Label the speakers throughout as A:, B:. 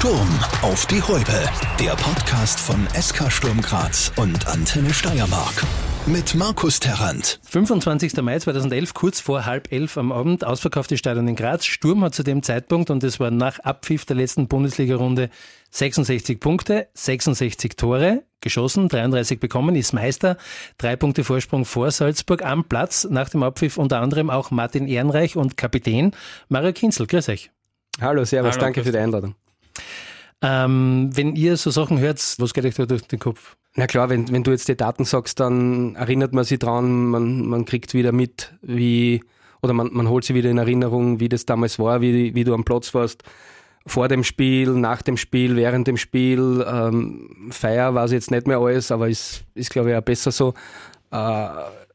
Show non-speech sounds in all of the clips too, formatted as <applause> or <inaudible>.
A: Sturm auf die Häupe. Der Podcast von SK Sturm Graz und Antenne Steiermark. Mit Markus Terrant.
B: 25. Mai 2011, kurz vor halb elf am Abend, ausverkaufte Stadion in Graz. Sturm hat zu dem Zeitpunkt, und es war nach Abpfiff der letzten Bundesliga-Runde, 66 Punkte, 66 Tore geschossen, 33 bekommen, ist Meister, drei Punkte Vorsprung vor Salzburg am Platz. Nach dem Abpfiff unter anderem auch Martin Ehrenreich und Kapitän Mario Kinzel. Grüß euch.
C: Hallo, servus, Hallo, danke für die Einladung.
B: Ähm, wenn ihr so Sachen hört, was geht euch da durch den Kopf?
C: Na klar, wenn, wenn du jetzt die Daten sagst, dann erinnert man sich dran, man, man kriegt wieder mit, wie, oder man, man holt sich wieder in Erinnerung, wie das damals war, wie, wie du am Platz warst. Vor dem Spiel, nach dem Spiel, während dem Spiel. Ähm, Feier war es jetzt nicht mehr alles, aber ist, ist glaube ich auch besser so. Äh,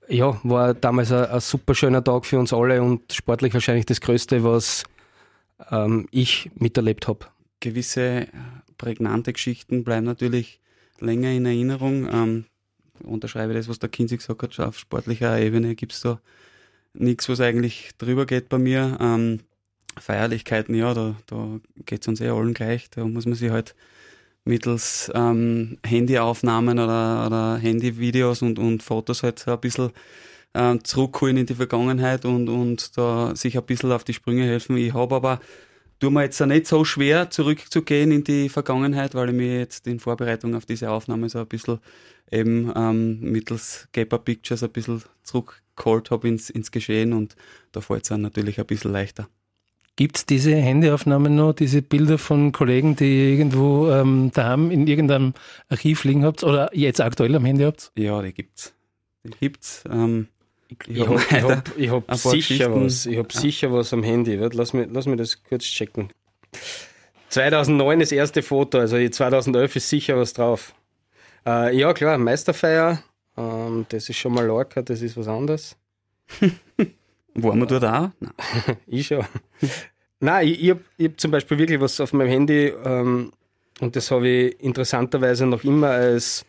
C: ja, war damals ein, ein super schöner Tag für uns alle und sportlich wahrscheinlich das Größte, was ähm, ich miterlebt habe.
D: Gewisse prägnante Geschichten bleiben natürlich länger in Erinnerung. Ähm, unterschreibe das, was der Kinsey gesagt hat, auf sportlicher Ebene gibt es da nichts, was eigentlich drüber geht bei mir. Ähm, Feierlichkeiten, ja, da, da geht es uns eh allen gleich. Da muss man sich halt mittels ähm, Handyaufnahmen oder, oder Handyvideos und, und Fotos halt ein bisschen äh, zurückholen in die Vergangenheit und, und da sich ein bisschen auf die Sprünge helfen. Ich habe aber, tue mir jetzt nicht so schwer zurückzugehen in die Vergangenheit, weil ich mir jetzt in Vorbereitung auf diese Aufnahme so ein bisschen eben ähm, mittels Gaper Pictures ein bisschen zurückgeholt habe ins, ins Geschehen und da fällt es dann natürlich ein bisschen leichter.
B: Gibt es diese Handyaufnahmen noch, diese Bilder von Kollegen, die irgendwo ähm, daheim in irgendeinem Archiv liegen habt oder jetzt aktuell am Handy habt?
D: Ja, die gibt's. Die gibt's. Ähm,
C: ich, ich habe hab, hab sicher was. Ich habe ja. sicher was am Handy. Lass mich, lass mich das kurz checken. 2009 das erste Foto, also 2011 ist sicher was drauf. Äh, ja, klar, Meisterfeier. Ähm, das ist schon mal Lorca, das ist was anderes. <laughs>
D: Waren wir dort auch? <laughs>
C: Ich schon. Nein, ich, ich habe hab zum Beispiel wirklich was auf meinem Handy ähm, und das habe ich interessanterweise noch immer als,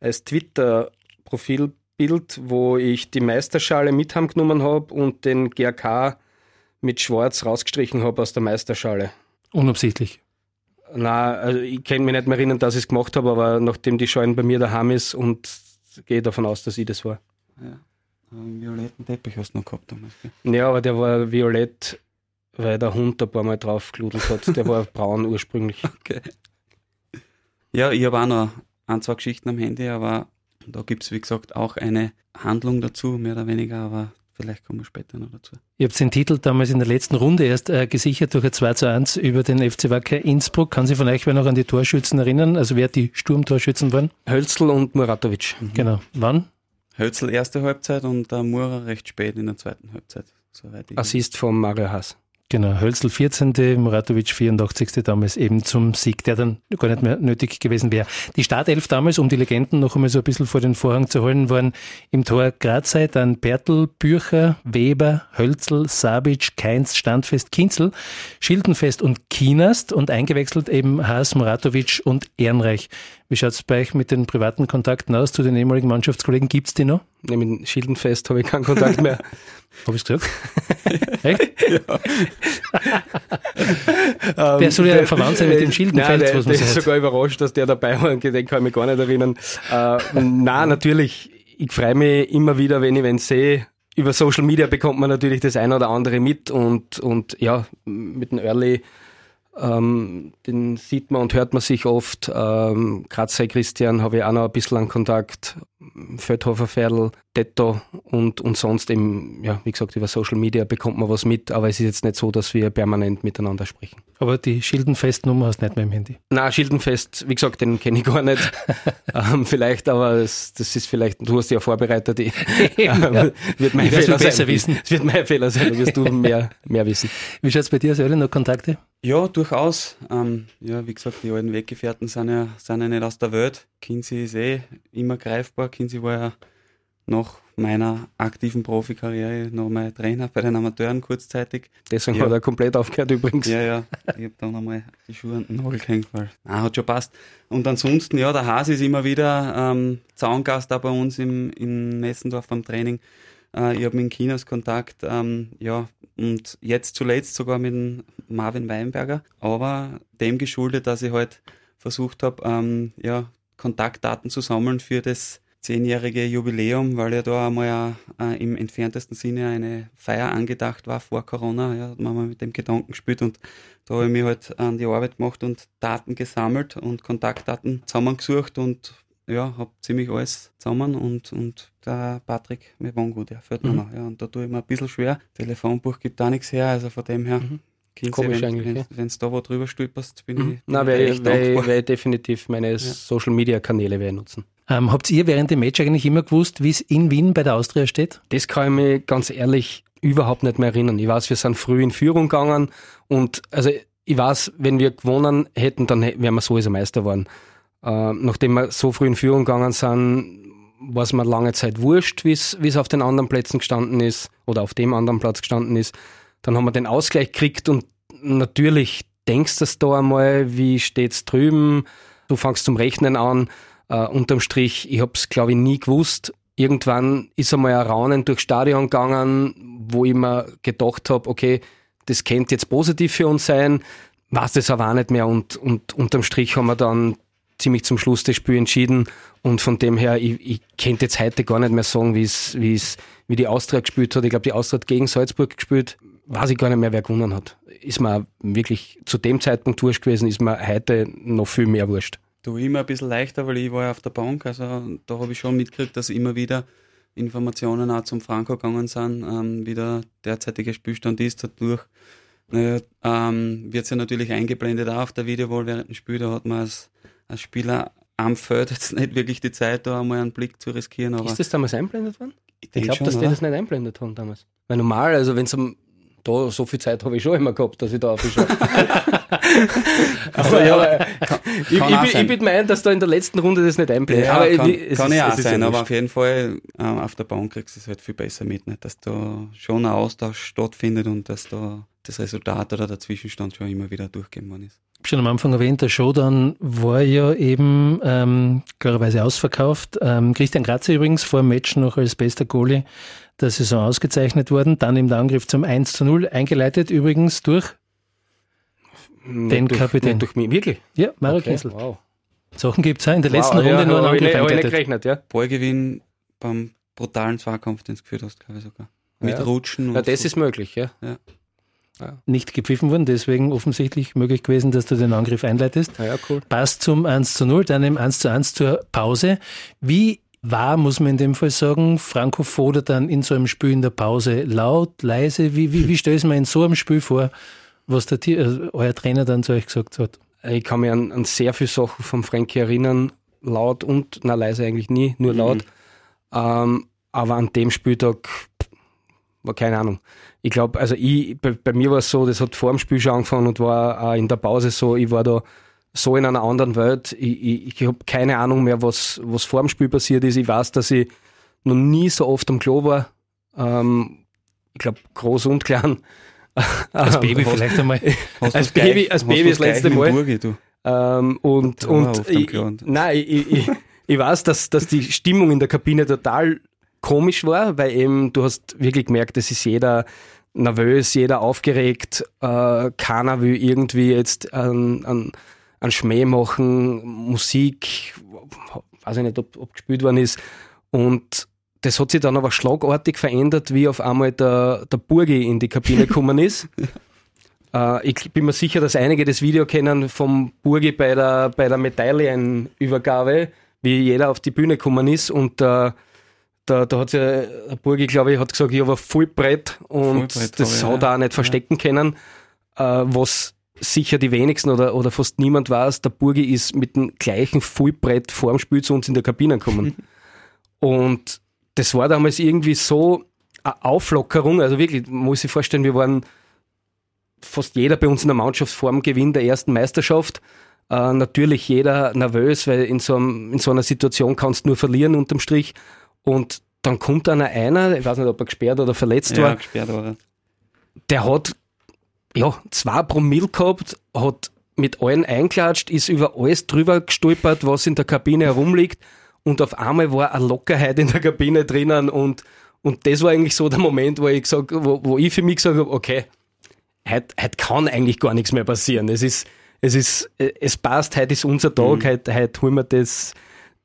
C: als Twitter-Profil Bild, wo ich die Meisterschale mit genommen habe und den GRK mit Schwarz rausgestrichen habe aus der Meisterschale.
B: Unabsichtlich?
C: Na, also ich kann mich nicht mehr erinnern, dass ich es gemacht habe, aber nachdem die Schalen bei mir daheim ist und gehe davon aus, dass ich das war.
D: Ja. Einen violetten Teppich hast du noch gehabt damals.
C: Gell? Ja, aber der war violett, weil der Hund ein paar Mal drauf geludelt hat. Der war <laughs> braun ursprünglich. Okay.
D: Ja, ich habe auch noch ein, zwei Geschichten am Handy, aber da gibt es, wie gesagt, auch eine Handlung dazu, mehr oder weniger, aber vielleicht kommen wir später noch dazu.
B: Ihr habt den Titel damals in der letzten Runde erst äh, gesichert durch ein 2 zu 1 über den FC Wacker Innsbruck. Kann sich von euch wer noch an die Torschützen erinnern? Also wer die Sturmtorschützen waren?
C: Hölzl und Muratovic.
B: Mhm. Genau. Wann?
D: Hölzl erste Halbzeit und der Mura recht spät in der zweiten Halbzeit.
C: Assist von Mario Haas.
B: Genau, Hölzl 14., Muratovic 84. damals eben zum Sieg, der dann gar nicht mehr nötig gewesen wäre. Die Startelf damals, um die Legenden noch einmal so ein bisschen vor den Vorhang zu holen, waren im Tor Grazei, dann Bertel, Bücher, Weber, Hölzl, Sabic, Keinz, Standfest, Kinzel, Schildenfest und Kienast und eingewechselt eben Haas, Muratovic und Ehrenreich. Wie schaut es bei euch mit den privaten Kontakten aus zu den ehemaligen Mannschaftskollegen? Gibt es die noch?
C: Nee, mit Schildenfest habe ich keinen Kontakt mehr. <laughs>
B: Habe ich es gesagt? <laughs> Echt? Ja. <laughs> der soll ja verwandt sein mit dem Schildenfest,
C: nein, der, was man der ist sogar überrascht, dass der dabei war. Den kann ich mich gar nicht erinnern. Äh, nein, natürlich. Ich freue mich immer wieder, wenn ich wen sehe. Über Social Media bekommt man natürlich das eine oder andere mit und, und ja, mit dem Early ähm, den sieht man und hört man sich oft. Ähm, Kratzer Christian habe ich auch noch ein bisschen an Kontakt. Feldhofer Pferdl, Detto und, und sonst eben, ja, wie gesagt, über Social Media bekommt man was mit, aber es ist jetzt nicht so, dass wir permanent miteinander sprechen.
B: Aber die Schildenfest-Nummer hast du nicht mehr im Handy?
C: Na, Schildenfest, wie gesagt, den kenne ich gar nicht. <laughs> ähm, vielleicht, aber es, das ist vielleicht, du hast ja vorbereitet, die, <laughs> ähm, wird mein Fehler sein. Wissen. Es wird mein Fehler sein, da wirst du mehr, mehr wissen.
B: Wie schaut es bei dir aus, Noch Kontakte?
D: Ja, durchaus. Ähm, ja, wie gesagt, die alten Weggefährten sind ja, sind ja nicht aus der Welt. Kinsey ist eh immer greifbar. Kinsey war ja nach meiner aktiven Profikarriere noch mein Trainer bei den Amateuren kurzzeitig.
C: Deswegen ja. hat er komplett aufgehört übrigens.
D: Ja, ja. Ich habe dann einmal die Schuhe an den Nagel gehängt, weil ah, hat schon passt. Und ansonsten, ja, der Hase ist immer wieder ähm, Zaungast da bei uns im, in Nessendorf beim Training. Äh, ich habe mit Chinas Kontakt, ähm, ja, und jetzt zuletzt sogar mit Marvin Weinberger, aber dem geschuldet, dass ich halt versucht habe, ähm, ja, Kontaktdaten zu sammeln für das zehnjährige Jubiläum, weil ja da einmal äh, im entferntesten Sinne eine Feier angedacht war vor Corona. Ja, hat man mal mit dem Gedanken gespielt und da habe ich mich halt an die Arbeit gemacht und Daten gesammelt und Kontaktdaten zusammengesucht und ja, habe ziemlich alles zusammen und, und der Patrick war gut, ja, fällt mir mhm. noch. Ja, und da tue ich mir ein bisschen schwer. Telefonbuch gibt da nichts her, also von dem her. Mhm.
C: Komisch wenn, eigentlich.
D: Wenn es da wo drüber stolperst, bin mhm. ich.
C: Na, werde ich, werde definitiv meine ja. Social Media Kanäle nutzen.
B: Ähm, habt ihr während dem Match eigentlich immer gewusst, wie es in Wien bei der Austria steht?
C: Das kann ich mich ganz ehrlich überhaupt nicht mehr erinnern. Ich weiß, wir sind früh in Führung gegangen und also ich weiß, wenn wir gewonnen hätten, dann wären wir sowieso Meister geworden. Äh, nachdem wir so früh in Führung gegangen sind, war es mir lange Zeit wurscht, wie es auf den anderen Plätzen gestanden ist oder auf dem anderen Platz gestanden ist. Dann haben wir den Ausgleich gekriegt und natürlich denkst du da einmal, wie steht's drüben, du fangst zum Rechnen an. Uh, unterm Strich, ich habe es glaube ich nie gewusst. Irgendwann ist einmal ein Raunen durchs Stadion gegangen, wo ich mir gedacht habe, okay, das könnte jetzt positiv für uns sein, weiß das aber auch nicht mehr und, und unterm Strich haben wir dann ziemlich zum Schluss das Spiel entschieden und von dem her, ich, ich könnte jetzt heute gar nicht mehr sagen, wie es, wie es, wie die Austria gespielt hat. Ich glaube, die Austria hat gegen Salzburg gespielt. Weiß ich gar nicht mehr, wer gewonnen hat. Ist mir wirklich zu dem Zeitpunkt wurscht gewesen, ist mir heute noch viel mehr wurscht.
D: Du immer ein bisschen leichter, weil ich war ja auf der Bank, also da habe ich schon mitgekriegt, dass immer wieder Informationen auch zum Franco gegangen sind, ähm, wie der derzeitige Spielstand ist. Dadurch naja, ähm, wird es ja natürlich eingeblendet auch auf der Videowall während dem Spiel. Da hat man als, als Spieler am Feld jetzt nicht wirklich die Zeit, da einmal einen Blick zu riskieren.
C: Ist das damals einblendet worden? Ich, ich glaube, dass die das nicht einblendet haben damals. Weil normal, also wenn es um da, so viel Zeit habe ich schon immer gehabt, dass ich da aufschaue. <laughs> aber, ja, aber kann, ich, kann ich, ich, bitte meinen, dass da in der letzten Runde das nicht einblendet.
D: Ja, aber kann, ich, kann ja auch sein, aber auf jeden Fall äh, auf der Bank kriegst du es halt viel besser mit, nicht? dass da schon ein Austausch stattfindet und dass da das Resultat oder der Zwischenstand schon immer wieder durchgegeben worden ist.
B: Schon am Anfang erwähnt, der Showdown war ja eben ähm, klarerweise ausverkauft. Ähm, Christian Grazer übrigens vor dem Match noch als bester Goalie der Saison ausgezeichnet worden. Dann im Angriff zum 1 zu 0 eingeleitet übrigens durch den durch, Kapitän.
C: Durch mich, wirklich?
B: Ja, Mario okay, Kessel. Wow. Sachen gibt es auch in der letzten wow, Runde ja, nur einen Angriff eingeleitet.
D: Gerechnet, ja. Ballgewinn beim brutalen Zweikampf, den du geführt hast, glaube ich sogar. Mit
C: ja.
D: Rutschen.
C: Ja, das so. ist möglich, ja.
D: ja.
B: Ja. Nicht gepfiffen worden, deswegen offensichtlich möglich gewesen, dass du den Angriff einleitest.
C: Ja, ja, cool.
B: Passt zum 1 zu 0, dann im 1 zu 1 zur Pause. Wie war, muss man in dem Fall sagen, Franco Foda dann in so einem Spiel in der Pause laut, leise? Wie, wie, wie stellst du mir in so einem Spiel vor, was der, also euer Trainer dann zu euch gesagt hat?
C: Ich kann mich an, an sehr viele Sachen von Frankie erinnern, laut und, na leise eigentlich nie, nur mhm. laut. Ähm, aber an dem Spieltag war keine Ahnung. Ich glaube, also ich, bei, bei mir war es so, das hat vor dem Spiel schon angefangen und war auch in der Pause so, ich war da so in einer anderen Welt. Ich, ich, ich habe keine Ahnung mehr, was, was vor dem Spiel passiert ist. Ich weiß, dass ich noch nie so oft am Klo war. Ähm, ich glaube, groß und klein. <laughs>
B: Als Baby hast, vielleicht einmal. <laughs>
C: Als Baby, als Baby das letzte Mal. Burgi, du? Ähm, und und ich, nein, ich, ich, ich weiß, dass, dass die Stimmung in der Kabine total komisch war, weil eben du hast wirklich gemerkt, es ist jeder nervös, jeder aufgeregt, äh, keiner will irgendwie jetzt an, an, an Schmäh machen, Musik, weiß ich nicht, ob, ob gespielt worden ist. Und das hat sich dann aber schlagartig verändert, wie auf einmal der, der Burgi in die Kabine <laughs> gekommen ist. äh, ich bin mir sicher, dass einige das Video kennen vom Burgi bei der, bei der Medaillenübergabe, wie jeder auf die Bühne gekommen ist und äh, da, da hat ja der Burgi, glaube ich, hat gesagt, ich habe voll Brett und Vollbrett das hat er auch nicht verstecken ja. können. Äh, was sicher die wenigsten oder, oder fast niemand weiß, der Burgi ist mit dem gleichen Vollbrett vorm Spiel zu uns in der Kabine gekommen. <laughs> und das war damals irgendwie so eine Auflockerung, also wirklich, muss ich vorstellen, wir waren fast jeder bei uns in der Mannschaft dem Gewinn der ersten Meisterschaft. Äh, natürlich jeder nervös, weil in so, einem, in so einer Situation kannst du nur verlieren unterm Strich. Und dann kommt einer einer, ich weiß nicht, ob er gesperrt oder verletzt
D: ja,
C: war.
D: gesperrt war.
C: Der hat ja zwei Promille gehabt, hat mit allen einklatscht, ist über alles drüber gestolpert, was in der Kabine herumliegt und auf einmal war eine Lockerheit in der Kabine drinnen und Und das war eigentlich so der Moment, wo ich gesagt, wo, wo ich für mich gesagt habe, okay, heute, heute kann eigentlich gar nichts mehr passieren. Es ist, es ist, es passt, heute ist unser Tag, mhm. heute, heute holen wir das,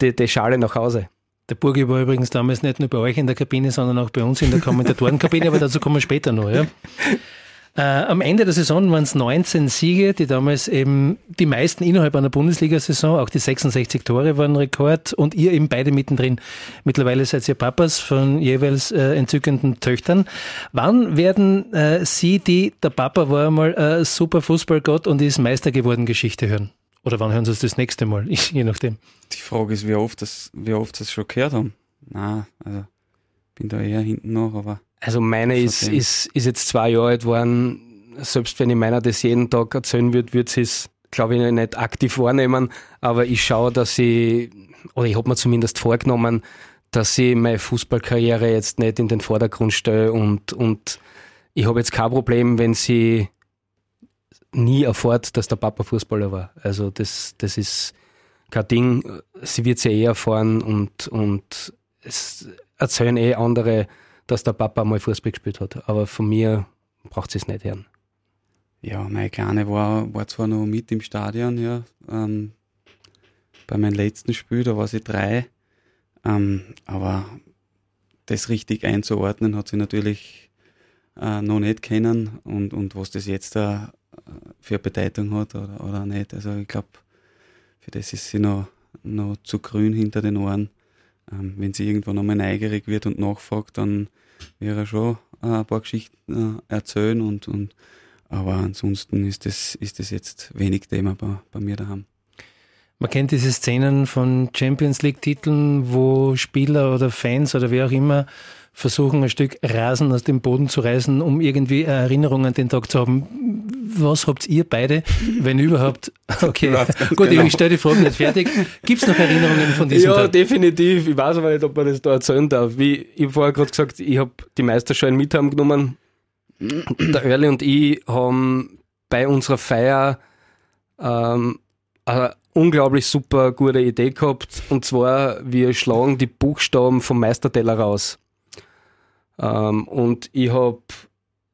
C: die, die Schale nach Hause.
B: Der Burgi war übrigens damals nicht nur bei euch in der Kabine, sondern auch bei uns in der Kommentatorenkabine, aber dazu kommen wir später noch. Ja. <laughs> Äh, am Ende der Saison waren es 19 Siege, die damals eben die meisten innerhalb einer Bundesliga-Saison, auch die 66 Tore waren Rekord und ihr eben beide mittendrin. Mittlerweile seid ihr Papas von jeweils äh, entzückenden Töchtern. Wann werden äh, Sie, die der Papa war einmal äh, super Fußballgott und ist Meister geworden, Geschichte hören? Oder wann hören Sie es das nächste Mal? Je nachdem.
D: Die Frage ist, wie oft das, wie oft das schon gehört haben. Na, also bin da eher hinten noch, aber
C: also meine ist, ist, ist jetzt zwei Jahre alt geworden. Selbst wenn ich meiner das jeden Tag erzählen würde, würde sie es, glaube ich, nicht aktiv wahrnehmen. Aber ich schaue, dass ich, oder ich habe mir zumindest vorgenommen, dass ich meine Fußballkarriere jetzt nicht in den Vordergrund stelle und, und ich habe jetzt kein Problem, wenn sie nie erfährt, dass der Papa Fußballer war. Also das, das ist kein Ding. Sie wird es ja eh erfahren und, und es erzählen eh andere dass der Papa mal Fußball gespielt hat. Aber von mir braucht es nicht hören.
D: Ja, meine Kleine war, war zwar noch mit im Stadion, ja, ähm, bei meinem letzten Spiel, da war sie drei, ähm, aber das richtig einzuordnen hat sie natürlich äh, noch nicht kennen und, und was das jetzt da äh, für Bedeutung hat oder, oder nicht. Also ich glaube, für das ist sie noch, noch zu grün hinter den Ohren. Ähm, wenn sie irgendwann einmal neugierig wird und nachfragt, dann wäre schon äh, ein paar Geschichten äh, erzählen und, und aber ansonsten ist das, ist das jetzt wenig Thema bei, bei mir daheim.
B: Man kennt diese Szenen von Champions League-Titeln, wo Spieler oder Fans oder wer auch immer versuchen, ein Stück Rasen aus dem Boden zu reißen, um irgendwie eine Erinnerung an den Tag zu haben. Was habt ihr beide, wenn überhaupt? <laughs> Okay, gut, genau. ich stelle die Frage nicht fertig. Gibt es noch Erinnerungen von diesem
C: ja,
B: Tag?
C: Ja, definitiv. Ich weiß aber nicht, ob man das da erzählen darf. Wie ich vorher gerade gesagt, ich habe die Meisterschein mit haben genommen. Der Early und ich haben bei unserer Feier ähm, eine unglaublich super gute Idee gehabt. Und zwar, wir schlagen die Buchstaben vom Meisterteller raus. Ähm, und ich habe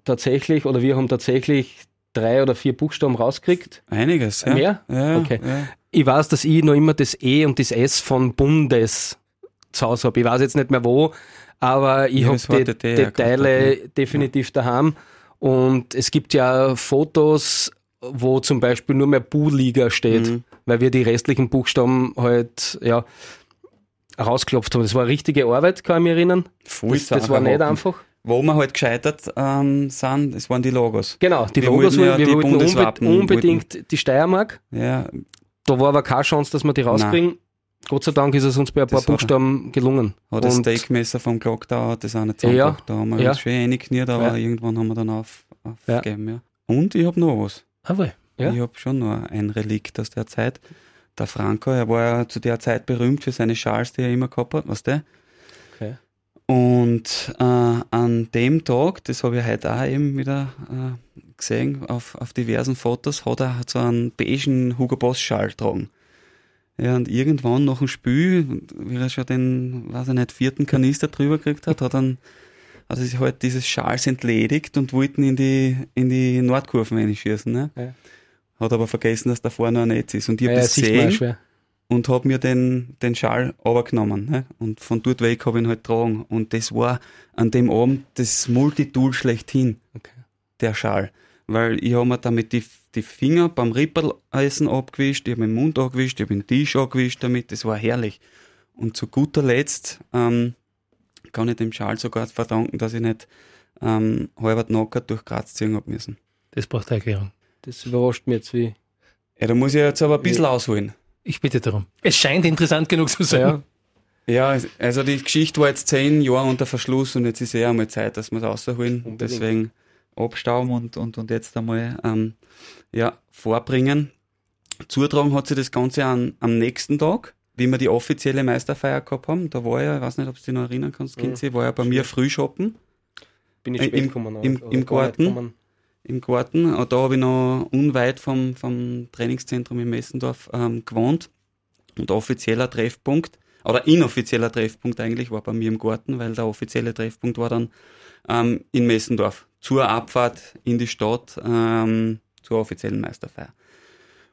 C: tatsächlich, oder wir haben tatsächlich drei oder vier Buchstaben rausgekriegt.
D: Einiges,
C: ja. Mehr?
D: Ja,
C: okay.
D: Ja.
C: Ich weiß, dass ich noch immer das E und das S von Bundes zu Hause habe. Ich weiß jetzt nicht mehr wo, aber ich habe die, die Teile definitiv daheim. Und es gibt ja Fotos, wo zum Beispiel nur mehr Bu-Liga steht, mhm. weil wir die restlichen Buchstaben halt, ja, rausgeklopft haben. Das war eine richtige Arbeit, kann ich mich erinnern.
D: Voll das, das war nicht einfach. Wo wir halt gescheitert ähm, sind, das waren die Logos.
C: Genau, die wir Logos, wollten ja wir die wollten unbe unbedingt wollten. die Steiermark.
D: Ja.
C: Da war aber keine Chance, dass wir die rauskriegen. Nein. Gott sei Dank ist es uns bei ein paar Buchstaben gelungen.
D: Hat das Steakmesser vom Glock da, das auch nicht
C: ja,
D: Da haben wir ja. uns schön eingekniert, aber ja. irgendwann haben wir dann auf, aufgegeben. Ja. Und ich habe noch was.
B: Aber,
D: ja. Ich habe schon noch ein Relikt aus der Zeit der Franco, er war ja zu der Zeit berühmt für seine Schals, die er immer gehabt hat, weißt du? Okay. Und äh, an dem Tag, das habe ich heute auch eben wieder äh, gesehen auf, auf diversen Fotos, hat er so einen beigen Hugo Boss Schal getragen. Ja, und irgendwann nach dem Spiel, wie er schon den, weiß ich nicht, vierten Kanister drüber gekriegt hat, hat dann hat er sich halt dieses Schals entledigt und wollten in die, in die Nordkurven reinschießen. Ne? Ja hat aber vergessen, dass da vorne ein Netz ist. Und ich habe ja, das gesehen und habe mir den, den Schal runtergenommen. Ne? Und von dort weg habe ich ihn halt getragen. Und das war an dem Abend das Multitool schlechthin, okay. der Schal. Weil ich habe mir damit die, die Finger beim Ripperleisen abgewischt, ich habe den Mund angewischt, ich habe den Tisch angewischt damit, das war herrlich. Und zu guter Letzt ähm, kann ich dem Schal sogar verdanken, dass ich nicht ähm, halber knockert durch Graz ziehen habe müssen.
B: Das braucht eine Erklärung.
C: Das überrascht mich jetzt wie.
D: Ja, da muss ich jetzt aber ein bisschen ausholen.
B: Ich bitte darum. Es scheint interessant genug zu sein.
D: Ja. ja, also die Geschichte war jetzt zehn Jahre unter Verschluss und jetzt ist eh einmal Zeit, dass wir es rausholen. Unbedingt. Deswegen abstauben und, und, und jetzt einmal ähm, ja, vorbringen. Zutragen hat sich das Ganze an, am nächsten Tag, wie wir die offizielle Meisterfeier gehabt haben. Da war ja, ich weiß nicht, ob du dich noch erinnern kannst, Kinzi, ja, war ja bei mir früh shoppen.
C: Bin ich spät
D: äh, im,
C: gekommen.
D: Im, im Garten im Garten. Da habe ich noch unweit vom, vom Trainingszentrum in Messendorf ähm, gewohnt und offizieller Treffpunkt oder inoffizieller Treffpunkt eigentlich, war bei mir im Garten, weil der offizielle Treffpunkt war dann ähm, in Messendorf zur Abfahrt in die Stadt ähm, zur offiziellen Meisterfeier.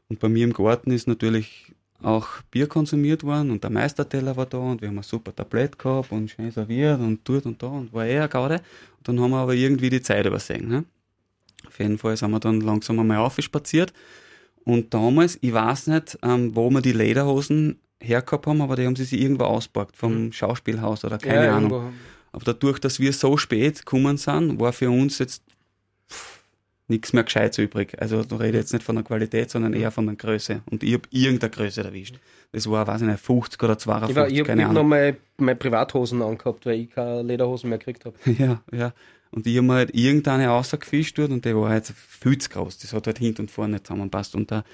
D: Und bei mir im Garten ist natürlich auch Bier konsumiert worden und der Meisterteller war da und wir haben ein super Tablett gehabt und schön serviert und dort und da und war eher Gaude. Und dann haben wir aber irgendwie die Zeit übersehen. Ne? Auf jeden Fall sind wir dann langsam einmal aufspaziert. Und damals, ich weiß nicht, ähm, wo wir die Lederhosen hergehabt haben, aber die haben sie sich irgendwo ausgeborgt, vom mhm. Schauspielhaus oder keine ja, Ahnung. Irgendwo. Aber dadurch, dass wir so spät gekommen sind, war für uns jetzt nichts mehr Gescheites übrig. Also da rede ich jetzt nicht von der Qualität, sondern eher von der Größe. Und ich habe irgendeine Größe erwischt. Das war, weiß ich nicht, 50 oder 52, ich, war,
C: ich keine hab, Ahnung. Ich habe noch meine, meine Privathosen angehabt, weil ich keine Lederhosen mehr gekriegt habe. <laughs>
D: ja, ja. Und ich habe mir halt irgendeine rausgefischt dort und der war halt viel zu groß. Das hat halt hinten und vorne nicht zusammenpasst. Und der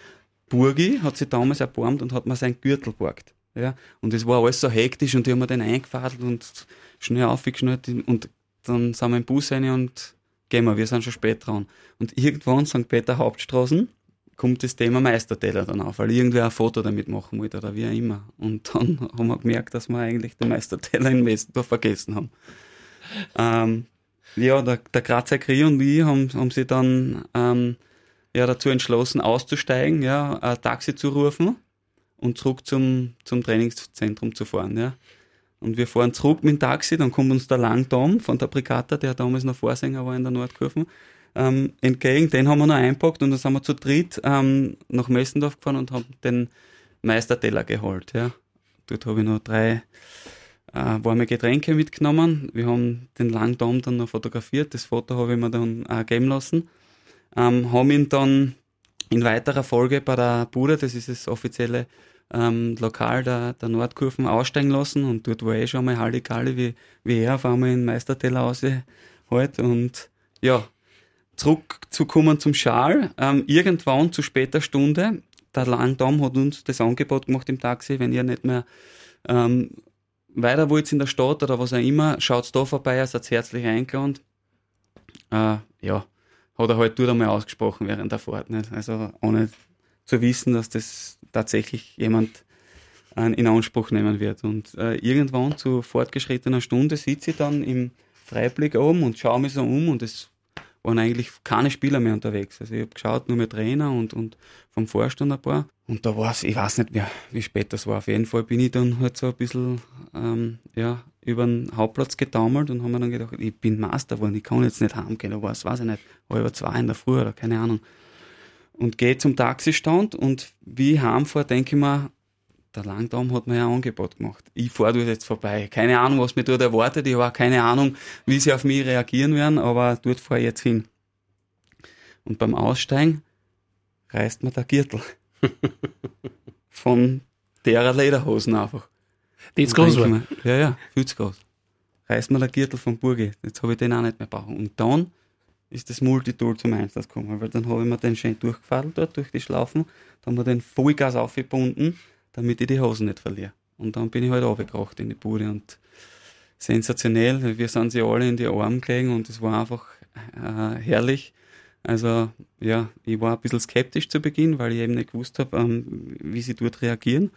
D: Burgi hat sich damals erbarmt und hat mir seinen Gürtel geborgt. Ja, und es war alles so hektisch und die haben mir den eingefadelt und schnell aufgeschnallt und dann sind wir im Bus rein und gehen wir, wir sind schon spät dran. Und irgendwann, St. Peter Hauptstraßen, kommt das Thema Meisterteller dann auf, weil irgendwer ein Foto damit machen wollte oder wie auch immer. Und dann <laughs> haben wir gemerkt, dass wir eigentlich den Meisterteller in Westendorf vergessen haben. Ähm, ja, der, der Grazer Krie und ich haben, haben sie dann ähm, ja, dazu entschlossen, auszusteigen, ja, ein Taxi zu rufen und zurück zum, zum Trainingszentrum zu fahren. Ja. Und wir fahren zurück mit dem Taxi, dann kommt uns der Langdom von der Brigata, der damals noch Vorsänger war in der Nordkurve, ähm, entgegen. Den haben wir noch einpackt und dann sind wir zu dritt ähm, nach Messendorf gefahren und haben den Meisterteller geholt. Ja. Dort habe ich noch drei äh, warme Getränke mitgenommen. Wir haben den Langdom dann noch fotografiert. Das Foto habe ich mir dann auch geben lassen. Ähm, haben ihn dann in weiterer Folge bei der Bude, das ist das offizielle ähm, Lokal der, der Nordkurven, aussteigen lassen und dort war eh schon mal Halligalli, wie, wie er auf einmal in Meisterteller aushält und ja, zurückzukommen zum Schal, ähm, irgendwann zu später Stunde, der Langdom hat uns das Angebot gemacht im Taxi, wenn ihr nicht mehr ähm, weiter wollt in der Stadt oder was auch immer, schaut da vorbei, er seid herzlich eingeladen. Äh, ja, hat er halt dort einmal ausgesprochen während der Fahrt. Nicht? Also ohne zu wissen, dass das tatsächlich jemand äh, in Anspruch nehmen wird. Und äh, irgendwann zu fortgeschrittener Stunde sitze ich dann im Freiblick oben und schaue mich so um und es waren eigentlich keine Spieler mehr unterwegs. Also ich habe geschaut, nur mehr Trainer und, und vom Vorstand ein paar. Und da war es, ich weiß nicht mehr, wie spät das war. Auf jeden Fall bin ich dann halt so ein bisschen ähm, ja, über den Hauptplatz getaumelt und haben mir dann gedacht, ich bin Master geworden, ich kann jetzt nicht heimgehen, aber was weiß ich nicht, halb zwei in der Früh oder keine Ahnung. Und gehe zum Taxistand und wie ich heimfahre, denke ich mir, der Langdaum hat mir ja ein Angebot gemacht. Ich fahre dort jetzt vorbei. Keine Ahnung, was mir dort erwartet. Ich habe keine Ahnung, wie sie auf mich reagieren werden, aber dort fahre ich jetzt hin. Und beim Aussteigen reißt mir der Gürtel. <laughs> Von derer Lederhosen einfach.
B: Die jetzt groß war?
D: Ja, ja, viel zu groß. Reißt mir der Gürtel vom Burgi. Jetzt habe ich den auch nicht mehr brauchen. Und dann ist das Multitool zum Einsatz gekommen, weil dann habe ich mir den schön durchgefahren dort durch die Schlaufen, dann haben wir den Vollgas aufgebunden damit ich die Hosen nicht verliere. Und dann bin ich halt runtergekracht in die Bude und sensationell. Wir sind sie alle in die Arme gelegen und es war einfach äh, herrlich. Also ja, ich war ein bisschen skeptisch zu Beginn, weil ich eben nicht gewusst habe, ähm, wie sie dort reagieren,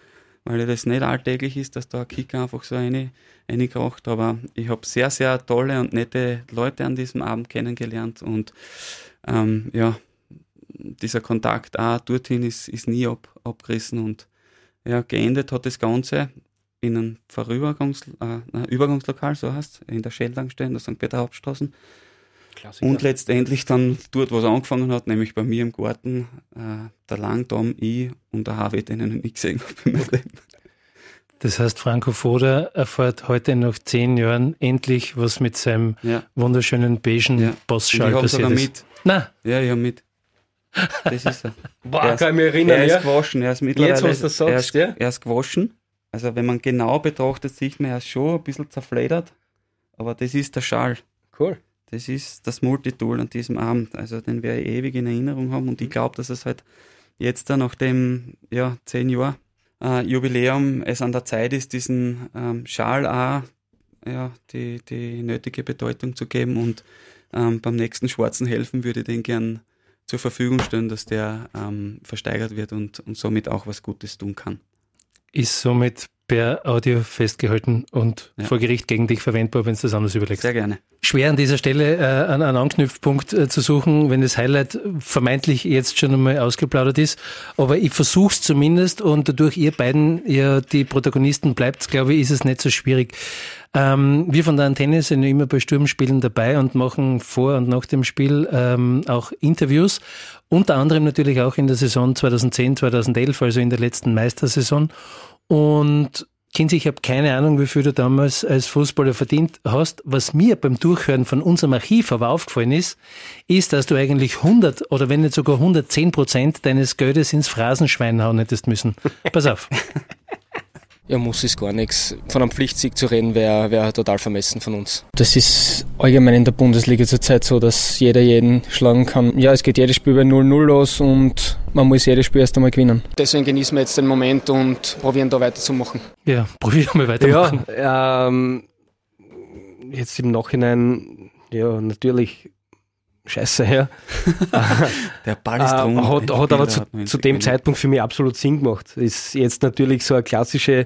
D: weil das nicht alltäglich ist, dass da ein Kicker einfach so eine, eine kracht. Aber ich habe sehr, sehr tolle und nette Leute an diesem Abend kennengelernt und ähm, ja, dieser Kontakt auch dorthin ist, ist nie ab, abgerissen und ja, geendet hat das Ganze in einem Vorübergangs äh, Übergangslokal, so heißt in der Schelltankstelle, in der St. Peter Hauptstraßen. Klassiker. Und letztendlich dann dort, wo es angefangen hat, nämlich bei mir im Garten, äh, der Langdom, ich und der Harvey, den ich noch nie gesehen habe okay.
B: Das heißt, Franco Foda erfährt heute nach zehn Jahren endlich, was mit seinem ja. wunderschönen beigen ja. Bossschal passiert ist. Mit.
D: Nein. Ja, ich habe mit. Das ist er. <laughs>
C: Boah, er ist, kann ich mich erinnern.
D: Er ist ja? gewaschen. Er ist mittlerweile.
C: Jetzt, was du sagst,
D: er ist, ja? er ist gewaschen. Also, wenn man genau betrachtet, sieht man, er ist schon ein bisschen zerfledert. Aber das ist der Schal.
C: Cool.
D: Das ist das Multitool an diesem Abend. Also, den werde ich ewig in Erinnerung haben. Und ich glaube, dass es halt jetzt da nach dem, ja, zehn Jahr äh, Jubiläum es an der Zeit ist, diesen ähm, Schal auch, ja, die, die nötige Bedeutung zu geben und ähm, beim nächsten Schwarzen helfen würde ich den gern zur Verfügung stellen, dass der ähm, versteigert wird und, und somit auch was Gutes tun kann.
B: Ist somit per Audio festgehalten und ja. vor Gericht gegen dich verwendbar, wenn du das anders überlegst.
D: Sehr gerne.
B: Schwer an dieser Stelle äh, einen, einen Anknüpfpunkt äh, zu suchen, wenn das Highlight vermeintlich jetzt schon einmal ausgeplaudert ist. Aber ich versuche es zumindest und dadurch ihr beiden ja die Protagonisten bleibt, glaube ich, ist es nicht so schwierig. Ähm, wir von der Antenne sind ja immer bei Sturmspielen dabei und machen vor und nach dem Spiel ähm, auch Interviews. Unter anderem natürlich auch in der Saison 2010, 2011, also in der letzten Meistersaison. Und Kinzi, ich habe keine Ahnung, wie viel du damals als Fußballer verdient hast. Was mir beim Durchhören von unserem Archiv aber aufgefallen ist, ist, dass du eigentlich 100 oder wenn nicht sogar 110 Prozent deines Geldes ins Phrasenschwein hauen hättest müssen. Pass auf. <laughs>
C: ja, muss es gar nichts. Von einem Pflichtsieg zu reden, wäre wär total vermessen von uns.
E: Das ist allgemein in der Bundesliga zurzeit so, dass jeder jeden schlagen kann. Ja, es geht jedes Spiel bei 0-0 los und man muss jedes Spiel erst einmal gewinnen.
C: Deswegen genießen wir jetzt den Moment und probieren da weiterzumachen.
B: Ja, <laughs> probieren wir weitermachen.
C: Ja, ähm, jetzt im Nachhinein, ja, natürlich scheiße her. <laughs>
D: Der Ball ist drum.
C: Äh, hat, hat aber zu, zu dem Zeitpunkt für mich absolut Sinn gemacht. Ist jetzt natürlich so eine klassische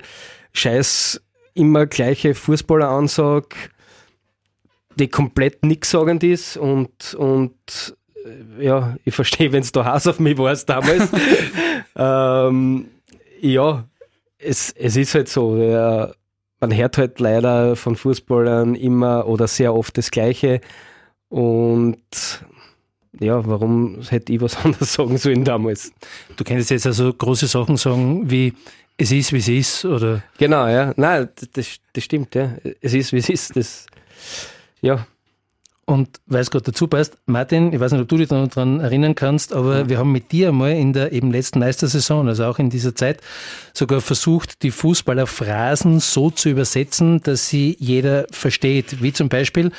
C: Scheiß, immer gleiche Fußballeransage, die komplett nichtssagend ist und, und äh, ja, ich verstehe, wenn es da Hass auf mich war damals. <laughs> ähm, ja, es, es ist halt so. Ja, man hört halt leider von Fußballern immer oder sehr oft das Gleiche. Und ja, warum hätte ich was <laughs> anderes sagen sollen damals?
B: Du könntest jetzt also große Sachen sagen wie es ist, wie es ist, oder?
C: Genau, ja. Nein, das, das stimmt, ja. Es ist, wie es ist. Das, ja.
B: Und weil es gerade dazu passt, Martin, ich weiß nicht, ob du dich daran erinnern kannst, aber ja. wir haben mit dir einmal in der eben letzten Meistersaison, also auch in dieser Zeit, sogar versucht, die Fußballerphrasen so zu übersetzen, dass sie jeder versteht. Wie zum Beispiel,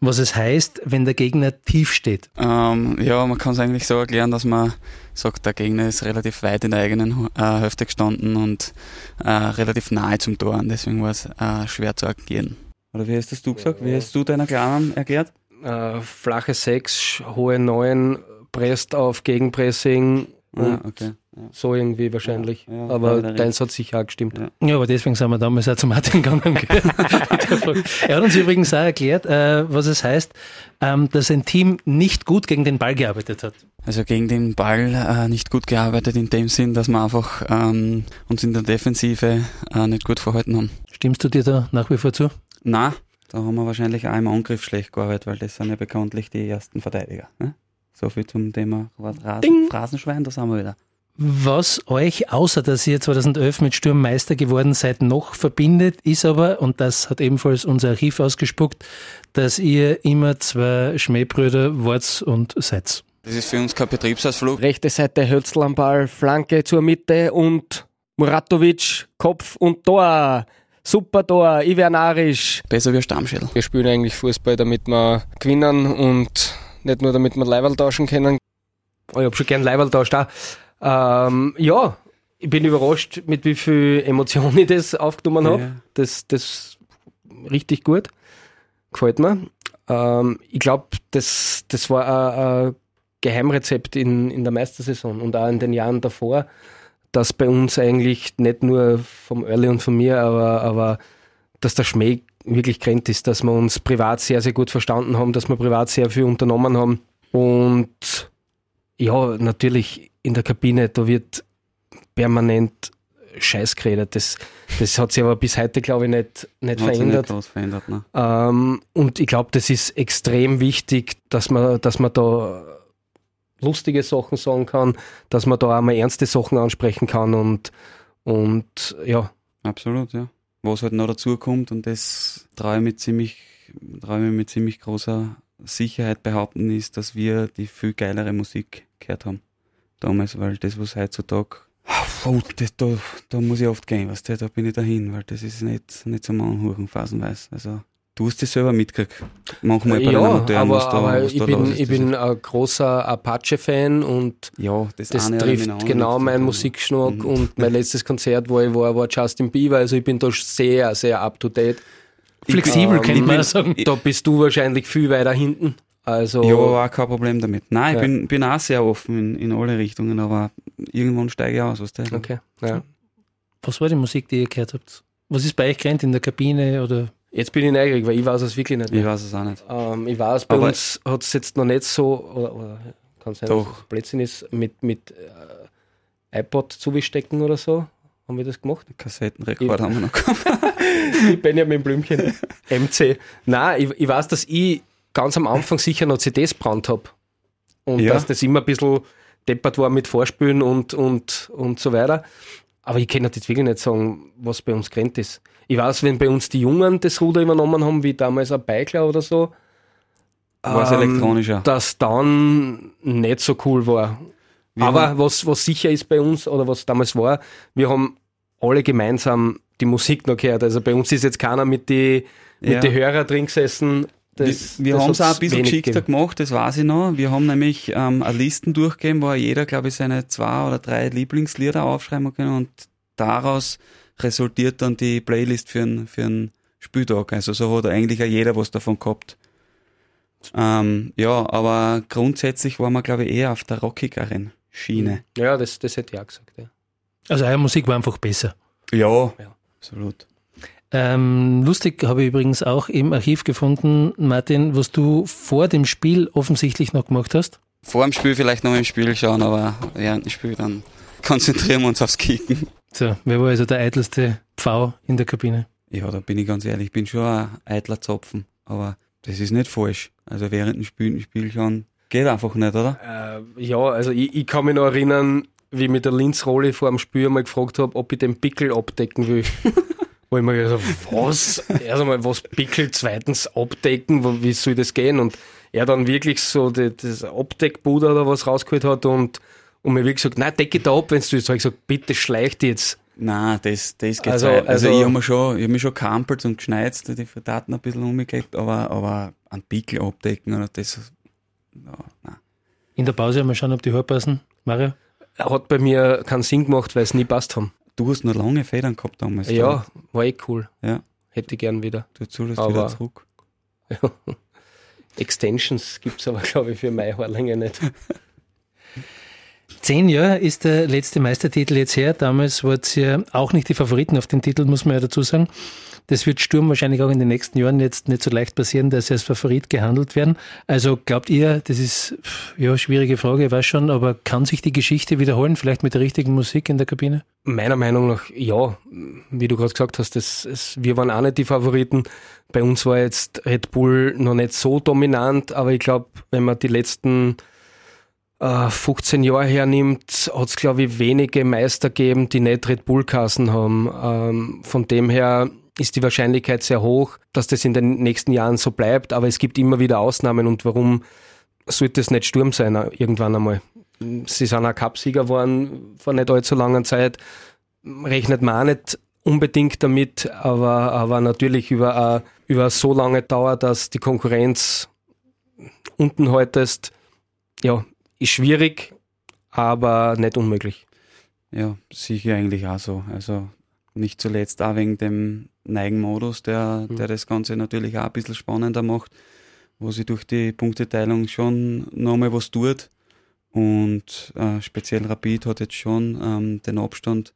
B: was es heißt, wenn der Gegner tief steht.
D: Ähm, ja, man kann es eigentlich so erklären, dass man sagt, der Gegner ist relativ weit in der eigenen äh, Hälfte gestanden und äh, relativ nahe zum Tor. Und deswegen war es äh, schwer zu agieren. Oder wie hast das du gesagt? Wie hast du deiner Kleinen erklärt?
C: Äh, flache Sechs, hohe Neun, presst auf Gegenpressing und ah, okay. ja. so irgendwie wahrscheinlich. Ja, ja, aber deins hat sicher auch gestimmt.
B: Ja. aber deswegen sind wir damals auch zum Martin gegangen. <laughs> er hat uns übrigens auch erklärt, äh, was es heißt, ähm, dass ein Team nicht gut gegen den Ball gearbeitet hat.
D: Also gegen den Ball äh, nicht gut gearbeitet in dem Sinn, dass wir einfach ähm, uns in der Defensive äh, nicht gut verhalten haben.
B: Stimmst du dir da nach wie vor zu?
D: Na, da haben wir wahrscheinlich auch im Angriff schlecht gearbeitet, weil das sind ja bekanntlich die ersten Verteidiger. Ne? So viel zum Thema Rasen, Phrasenschwein, da sind wir wieder.
B: Was euch, außer dass ihr 2011 mit Sturm Meister geworden seid, noch verbindet, ist aber, und das hat ebenfalls unser Archiv ausgespuckt, dass ihr immer zwei Schmähbrüder wart und seid.
D: Das ist für uns kein Betriebsausflug.
C: Rechte Seite Hölzl am Ball, Flanke zur Mitte und Muratovic, Kopf und Tor. Super Tor, Ivernarisch.
D: Besser wie Stammschädel.
C: Wir spielen eigentlich Fußball, damit wir gewinnen und nicht nur damit wir Leiberl tauschen können. Oh, ich habe schon gern Leiberl tauscht auch. Ähm, ja, ich bin überrascht, mit wie viel Emotion <laughs> ich das aufgenommen habe. Ja. Das, das richtig gut. Gefällt mir. Ähm, ich glaube, das, das war ein, ein Geheimrezept in, in der Meistersaison und auch in den Jahren davor dass bei uns eigentlich nicht nur vom Early und von mir, aber, aber dass der Schmäh wirklich grenzt ist, dass wir uns privat sehr, sehr gut verstanden haben, dass wir privat sehr viel unternommen haben. Und ja, natürlich in der Kabine, da wird permanent Scheiß geredet. Das, das hat sich aber bis heute, glaube ich, nicht, nicht hat verändert. Nicht verändert ne? ähm, und ich glaube, das ist extrem wichtig, dass man, dass man da lustige Sachen sagen kann, dass man da auch mal ernste Sachen ansprechen kann und, und ja.
D: Absolut, ja. Was halt noch dazu kommt und das traue ich mit ziemlich, traue ich mit ziemlich großer Sicherheit behaupten, ist, dass wir die viel geilere Musik gehört haben. Damals, weil das, was heutzutage Oh, das, da, da muss ich oft gehen, weißt du, da bin ich dahin, weil das ist nicht, nicht so Anhuren phasenweise. Also Du hast das selber mitgekriegt.
C: Manchmal bei ja, Modernen, aber, da, aber ich, bin, ich bin ein großer Apache-Fan und
D: ja, das,
C: das trifft genau meinen Musikgeschmack mhm. und mein letztes Konzert, wo ich war, war Justin Bieber, also ich bin da sehr, sehr up to date.
B: Flexibel, ähm, kann man sagen.
C: Da bist du wahrscheinlich viel weiter hinten. Also,
D: ja, auch kein Problem damit. Nein, ich ja. bin, bin auch sehr offen in, in alle Richtungen, aber irgendwann steige ich aus, was
C: der. Okay, ja.
B: Was war die Musik, die ihr gehört habt? Was ist bei euch gerannt in der Kabine oder?
C: Jetzt bin ich neugierig, weil ich weiß es wirklich nicht.
D: Ich weiß es auch nicht.
C: Ähm, ich weiß, bei
D: Aber-
C: uns hat es jetzt noch nicht so, oder, oder kann sein,
D: Doch.
C: dass es Blödsinn ist, mit, mit äh, iPod zustecken oder so. Haben wir das gemacht?
D: Kassettenrekord
C: Ich-
D: haben wir noch gehabt. <laughs>
C: Ich Benjamin Blümchen, MC. Nein, ich, ich weiß, dass ich ganz am Anfang sicher noch CDs brannt habe. Und
D: Ja.
C: dass das immer ein bisschen deppert war mit Vorspülen und, und, und so weiter. Aber ich kann jetzt wirklich nicht sagen, was bei uns gerannt ist. Ich weiß, wenn bei uns die Jungen das Ruder übernommen haben, wie damals ein Beikler oder so,
D: War es
C: ähm,
D: elektronischer.
C: dass dann nicht so cool war.
D: Wir
C: Aber was, was sicher ist bei uns oder was damals war, wir haben alle gemeinsam die Musik noch gehört. Also bei uns ist jetzt keiner mit die, mit
D: Ja.
C: die Hörer drin gesessen. Das,
D: wir haben es auch ein bisschen geschickter
C: gegeben.
D: gemacht, das weiß ich noch. Wir haben nämlich ähm, eine Listen durchgegeben, wo jeder, glaube ich, seine zwei oder drei Lieblingslieder aufschreiben kann und daraus resultiert dann die Playlist für einen für einen Spieltag. Also so hat eigentlich auch jeder was davon gehabt. Ähm, ja, aber grundsätzlich waren wir, glaube ich, eher auf der rockigeren Schiene.
C: Ja, das, das hätte ich auch gesagt. Ja.
B: Also eure Musik war einfach besser.
D: Ja,
C: Ja.
D: absolut.
B: Ähm, lustig habe ich übrigens auch im Archiv gefunden, Martin, was du vor dem Spiel offensichtlich noch gemacht hast.
D: Vor dem Spiel vielleicht noch im Spiel schauen, aber während dem Spiel dann <laughs> konzentrieren wir uns aufs Kicken.
B: So, wer war also der eitelste Pfau in der Kabine?
D: Ja, da bin ich ganz ehrlich, ich bin schon ein eitler Zopfen, aber das ist nicht falsch. Also während dem Spiel, Spiel schauen geht einfach nicht, oder?
C: Äh, ja, also ich, ich kann mich noch erinnern, wie ich mit der Linz-Rolle vor dem Spiel mal gefragt habe, ob ich den Pickel abdecken will. <laughs> Wo ich mir gedacht habe, was? Erst einmal, was Pickel, zweitens abdecken, wie soll das gehen? Und er dann wirklich so die, das Abdeckbuder oder was rausgeholt hat und, und mir wirklich gesagt, nein, decke da ab, wenn du willst. Hab ich gesagt, bitte schleich dich jetzt.
D: Nein, das, das geht
C: Also-
D: also, also, ich habe mir schon, ich hab mich schon gekampelt und geschneit, die Daten ein bisschen umgekriegt, aber, aber ein Pickel abdecken oder das, ja, nein.
B: In der Pause mal schauen, ob die Haare passen. Mario?
C: Er hat bei mir keinen Sinn gemacht, weil es nie passt haben.
D: Du hast noch lange Federn gehabt damals.
C: Ja, war eh cool.
D: Ja.
C: Hätte ich gern wieder.
D: Dazu das
C: Aber-
D: wieder zurück. <laughs>
C: Extensions gibt's aber, glaube ich, für meine Haarlänge nicht. <laughs>
B: Zehn Jahre ist der letzte Meistertitel jetzt her. Damals wart ihr auch nicht die Favoriten auf den Titel, muss man ja dazu sagen. Das wird Sturm wahrscheinlich auch in den nächsten Jahren jetzt nicht so leicht passieren, dass sie als Favorit gehandelt werden. Also glaubt ihr, das ist ja schwierige Frage, ich weiß schon, aber kann sich die Geschichte wiederholen, vielleicht mit der richtigen Musik in der Kabine?
C: Meiner Meinung nach, ja, wie du gerade gesagt hast, das, es, wir waren auch nicht die Favoriten. Bei uns war jetzt Red Bull noch nicht so dominant, aber ich glaube, wenn man die letzten äh, 15 Jahre hernimmt, hat es, glaube ich, wenige Meister gegeben, die nicht Red Bull-Kassen haben. Ähm, von dem her ist die Wahrscheinlichkeit sehr hoch, dass das in den nächsten Jahren so bleibt, aber es gibt immer wieder Ausnahmen und warum sollte es nicht Sturm sein äh, irgendwann einmal? Sie sind auch Cupsieger geworden vor nicht allzu langer Zeit. Rechnet man auch nicht unbedingt damit, aber, aber natürlich über, eine- über so lange Dauer, dass die Konkurrenz unten haltest, ja, ist schwierig, aber nicht unmöglich.
D: Ja, sicher eigentlich auch so. Also nicht zuletzt auch wegen dem Neigenmodus, der,
C: Mhm.
D: der das Ganze natürlich auch ein bisschen spannender macht, wo sie durch die Punkteteilung schon nochmal was tut. Und äh, speziell Rapid hat jetzt schon ähm, den Abstand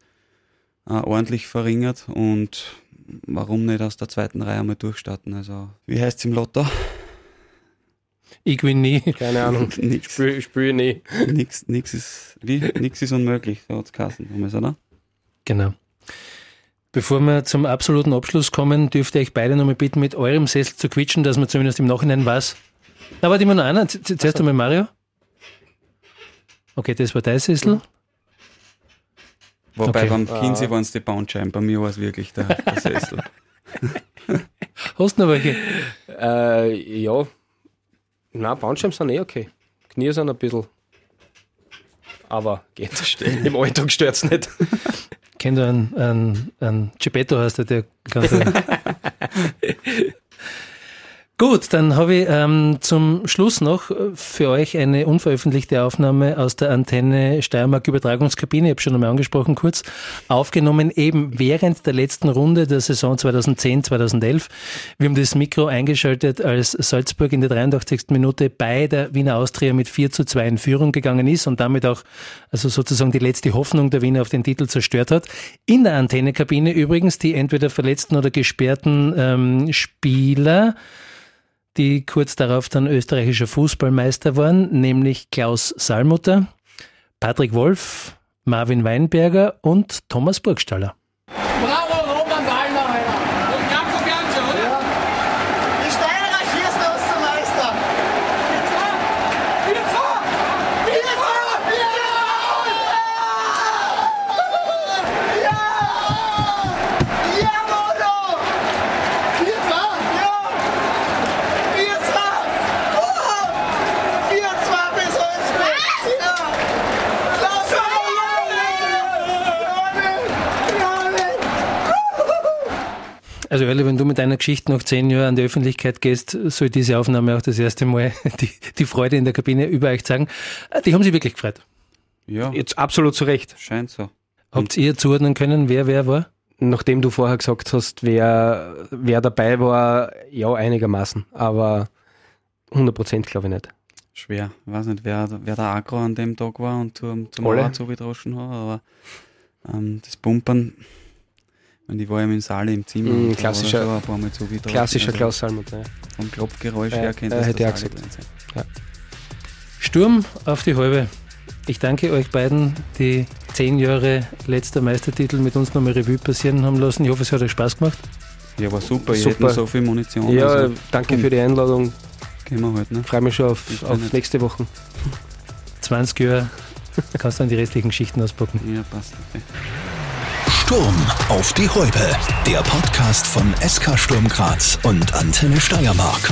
D: äh, ordentlich verringert und warum nicht aus der zweiten Reihe einmal durchstarten? Also, wie heißt es im Lotto?
B: Ich gewinne nie.
C: Keine Ahnung. <laughs>
D: nix,
C: Spür, spür nie.
D: nix, nix ist, wie? Nix ist unmöglich, so hat's Kassen damals, oder?
B: Genau. Bevor wir zum absoluten Abschluss kommen, dürfte ich beide nochmal bitten, mit eurem Sessel zu quitschen, dass man zumindest im Nachhinein weiß. Na, warte immer noch einer. Zuerst einmal Mario. Okay, das war dein Sessel.
D: Wobei
B: Okay.
D: beim
C: Ah.
D: Kinsey waren es die Boundscheiben, bei mir war es wirklich der, der Sessel.
B: Hast du noch welche?
C: Äh, ja. Na, Bandscheiben sind eh okay. Knie sind ein bisschen. Aber geht. <laughs> Im Alltag stört's nicht.
B: Kennt du einen, einen, einen Geppetto hast du, der kann so <laughs> Gut, dann habe ich ähm, zum Schluss noch für euch eine unveröffentlichte Aufnahme aus der Antenne Steiermark Übertragungskabine, ich habe schon einmal angesprochen kurz, aufgenommen eben während der letzten Runde der Saison 2010-2011. Wir haben das Mikro eingeschaltet, als Salzburg in der 83. Minute bei der Wiener Austria mit 4 zu 2 in Führung gegangen ist und damit auch also sozusagen die letzte Hoffnung der Wiener auf den Titel zerstört hat. In der Antennekabine übrigens die entweder verletzten oder gesperrten ähm, Spieler die kurz darauf dann österreichischer Fußballmeister waren, nämlich Klaus Salmutter, Patrick Wolf, Marvin Weinberger und Thomas Burgstaller. Also Early, wenn du mit deiner Geschichte noch zehn Jahre an die Öffentlichkeit gehst, soll diese Aufnahme auch das erste Mal <laughs> die, die Freude in der Kabine über euch zeigen. Die haben sich wirklich gefreut.
C: Ja. Jetzt absolut zu Recht.
D: Scheint so.
B: Habt ihr zuordnen können, wer wer war?
C: Nachdem du vorher gesagt hast, wer, wer dabei war, ja, einigermaßen. Aber 100 Prozent glaube ich nicht.
D: Schwer. Ich weiß nicht, wer, wer der Agro an dem Tag war und zum, zum
C: Alle.
D: zugedroschen hat, aber ähm, das Pumpern, und ich war ja mit dem Saal im Zimmer.
C: Mm, klassischer-
D: er schon ein paar Mal.
C: Klassischer
D: Also
C: Klaus Salmutter. Ja.
D: Vom Klopfgeräusch
C: Ja,
D: her kennt
C: äh,
D: das
C: hätte
D: Saal
C: gesagt.
D: sein.
B: Sturm auf die Halbe. Ich danke euch beiden, die zehn Jahre letzter Meistertitel mit uns nochmal Revue passieren haben lassen. Ich hoffe, es hat euch Spaß gemacht.
D: Ja, war super. Ich
C: Super.
D: hätte noch so viel Munition.
C: Ja,
D: also,
C: danke für die Einladung.
D: gehen wir halt, ne?
C: Freue mich schon auf, auf nächste Woche.
B: 20 Jahre kannst du dann die restlichen Geschichten auspacken.
D: Ja, passt. Okay.
A: Sturm auf die Häupe. Der Podcast von SK Sturm Graz und Antenne Steiermark.